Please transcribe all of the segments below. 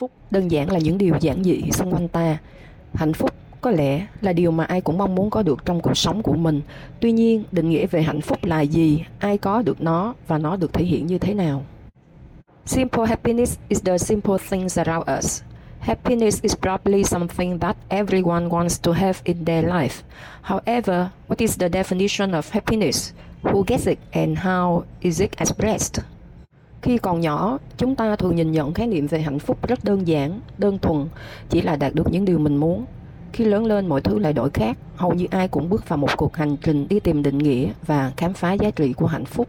phúc đơn giản là những điều giản dị xung quanh ta hạnh phúc có lẽ là điều mà ai cũng mong muốn có được trong cuộc sống của mình tuy nhiên định nghĩa về hạnh phúc là gì ai có được nó và nó được thể hiện như thế nào simple happiness is the simple things around us Happiness is probably something that everyone wants to have in their life. However, what is the definition of happiness? Who gets it and how is it expressed? Khi còn nhỏ, chúng ta thường nhìn nhận khái niệm về hạnh phúc rất đơn giản, đơn thuần, chỉ là đạt được những điều mình muốn. Khi lớn lên mọi thứ lại đổi khác, hầu như ai cũng bước vào một cuộc hành trình đi tìm định nghĩa và khám phá giá trị của hạnh phúc.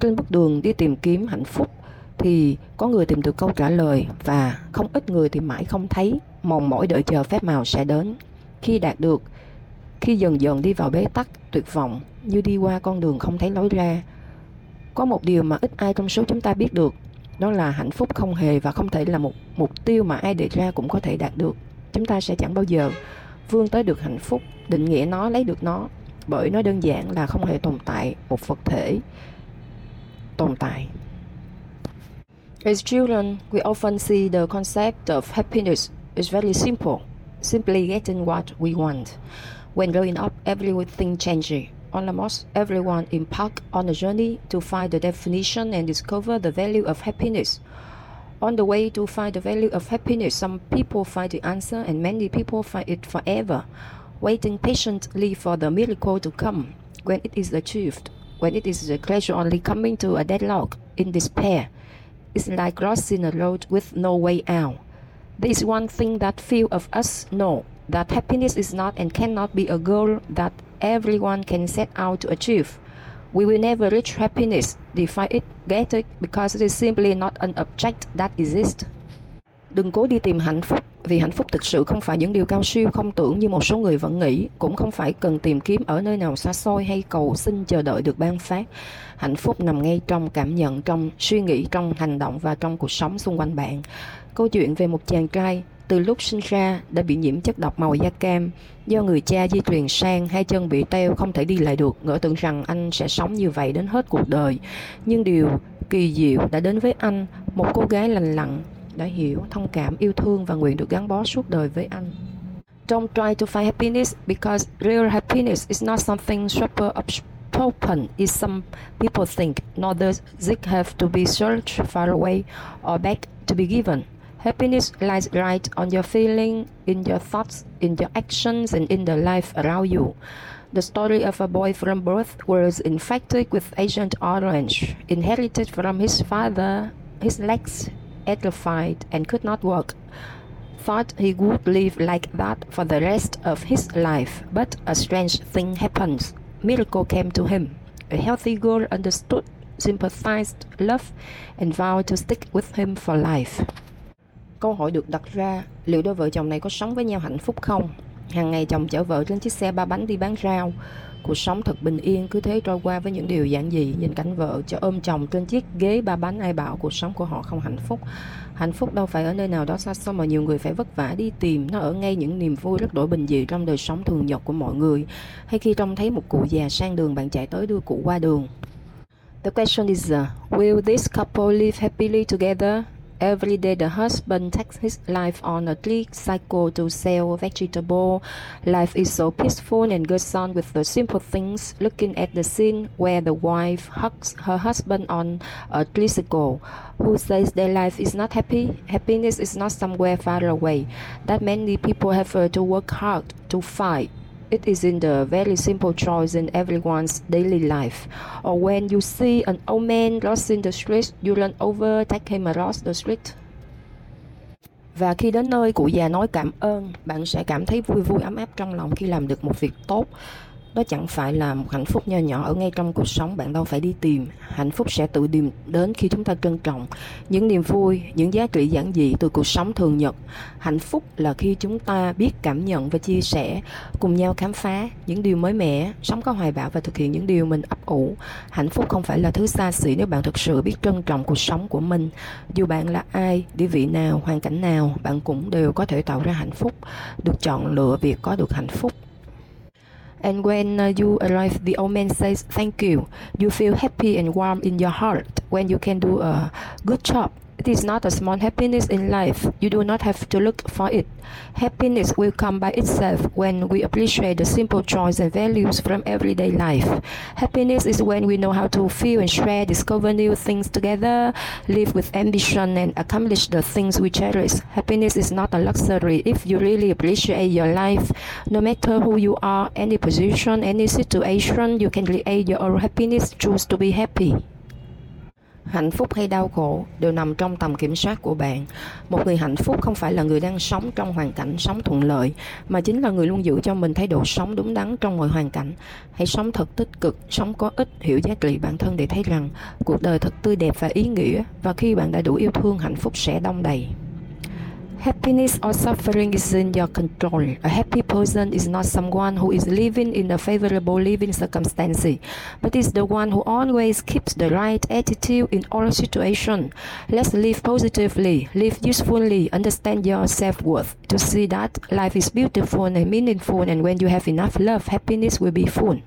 Trên bước đường đi tìm kiếm hạnh phúc thì có người tìm được câu trả lời và không ít người thì mãi không thấy, Mòn mỏi đợi chờ phép màu sẽ đến. Khi đạt được, khi dần dần đi vào bế tắc, tuyệt vọng, như đi qua con đường không thấy lối ra, có một điều mà ít ai trong số chúng ta biết được, đó là hạnh phúc không hề và không thể là một mục tiêu mà ai đề ra cũng có thể đạt được. Chúng ta sẽ chẳng bao giờ vươn tới được hạnh phúc, định nghĩa nó, lấy được nó, bởi nó đơn giản là không hề tồn tại một vật thể tồn tại. As children, we often see the concept of happiness is very simple, simply getting what we want. When growing up, everything changes. Almost everyone embark on a journey to find the definition and discover the value of happiness. On the way to find the value of happiness, some people find the answer and many people find it forever, waiting patiently for the miracle to come. When it is achieved, when it is gradually coming to a deadlock in despair, it's like crossing a road with no way out. There is one thing that few of us know that happiness is not and cannot be a goal that everyone can set out to achieve. We will never reach happiness, define it, get it, because it is simply not an object that exists. Đừng cố đi tìm hạnh phúc vì hạnh phúc thực sự không phải những điều cao siêu không tưởng như một số người vẫn nghĩ, cũng không phải cần tìm kiếm ở nơi nào xa xôi hay cầu xin chờ đợi được ban phát. Hạnh phúc nằm ngay trong cảm nhận, trong suy nghĩ, trong hành động và trong cuộc sống xung quanh bạn. Câu chuyện về một chàng trai từ lúc sinh ra đã bị nhiễm chất độc màu da cam. Do người cha di truyền sang hai chân bị teo không thể đi lại được. Ngỡ tưởng rằng anh sẽ sống như vậy đến hết cuộc đời. Nhưng điều kỳ diệu đã đến với anh. Một cô gái lành lặn đã hiểu thông cảm yêu thương và nguyện được gắn bó suốt đời với anh. Don't try to find happiness because real happiness is not something super open is some people think, nor does it have to be searched far away or begged to be given. Happiness lies right on your feeling, in your thoughts, in your actions, and in the life around you. The story of a boy from birth was infected with Agent Orange, inherited from his father, his legs atrophied and could not walk. Thought he would live like that for the rest of his life, but a strange thing happened. Miracle came to him. A healthy girl understood, sympathized, loved, and vowed to stick with him for life. Câu hỏi được đặt ra, liệu đôi vợ chồng này có sống với nhau hạnh phúc không? Hàng ngày chồng chở vợ trên chiếc xe ba bánh đi bán rau. Cuộc sống thật bình yên cứ thế trôi qua với những điều giản dị Nhìn cảnh vợ cho ôm chồng trên chiếc ghế ba bánh ai bảo cuộc sống của họ không hạnh phúc Hạnh phúc đâu phải ở nơi nào đó xa xôi mà nhiều người phải vất vả đi tìm Nó ở ngay những niềm vui rất đổi bình dị trong đời sống thường nhật của mọi người Hay khi trông thấy một cụ già sang đường bạn chạy tới đưa cụ qua đường The question is, uh, will this couple live happily together? Every day, the husband takes his life on a click cycle to sell vegetable. Life is so peaceful and goes on with the simple things. Looking at the scene where the wife hugs her husband on a tricycle, who says their life is not happy. Happiness is not somewhere far away. That many people have to work hard to find. It is in the very simple choice in everyone's daily life. Or when you see an old man lost in the street, you run over, take him across the street. Và khi đến nơi cụ già nói cảm ơn, bạn sẽ cảm thấy vui vui ấm áp trong lòng khi làm được một việc tốt đó chẳng phải là một hạnh phúc nho nhỏ ở ngay trong cuộc sống, bạn đâu phải đi tìm. Hạnh phúc sẽ tự tìm đến khi chúng ta trân trọng những niềm vui, những giá trị giản dị từ cuộc sống thường nhật. Hạnh phúc là khi chúng ta biết cảm nhận và chia sẻ cùng nhau khám phá những điều mới mẻ, sống có hoài bão và thực hiện những điều mình ấp ủ. Hạnh phúc không phải là thứ xa xỉ nếu bạn thực sự biết trân trọng cuộc sống của mình. Dù bạn là ai, địa vị nào, hoàn cảnh nào, bạn cũng đều có thể tạo ra hạnh phúc. Được chọn lựa việc có được hạnh phúc. And when uh, you arrive, the old man says, Thank you. You feel happy and warm in your heart when you can do a good job. It is not a small happiness in life. You do not have to look for it. Happiness will come by itself when we appreciate the simple joys and values from everyday life. Happiness is when we know how to feel and share, discover new things together, live with ambition, and accomplish the things we cherish. Happiness is not a luxury if you really appreciate your life. No matter who you are, any position, any situation, you can create your own happiness. Choose to be happy. Hạnh phúc hay đau khổ đều nằm trong tầm kiểm soát của bạn. Một người hạnh phúc không phải là người đang sống trong hoàn cảnh sống thuận lợi, mà chính là người luôn giữ cho mình thái độ sống đúng đắn trong mọi hoàn cảnh. Hãy sống thật tích cực, sống có ích, hiểu giá trị bản thân để thấy rằng cuộc đời thật tươi đẹp và ý nghĩa, và khi bạn đã đủ yêu thương, hạnh phúc sẽ đông đầy. Happiness or suffering is in your control. A happy person is not someone who is living in a favorable living circumstance, but is the one who always keeps the right attitude in all situations. Let's live positively, live usefully, understand your self-worth to see that life is beautiful and meaningful and when you have enough love, happiness will be full.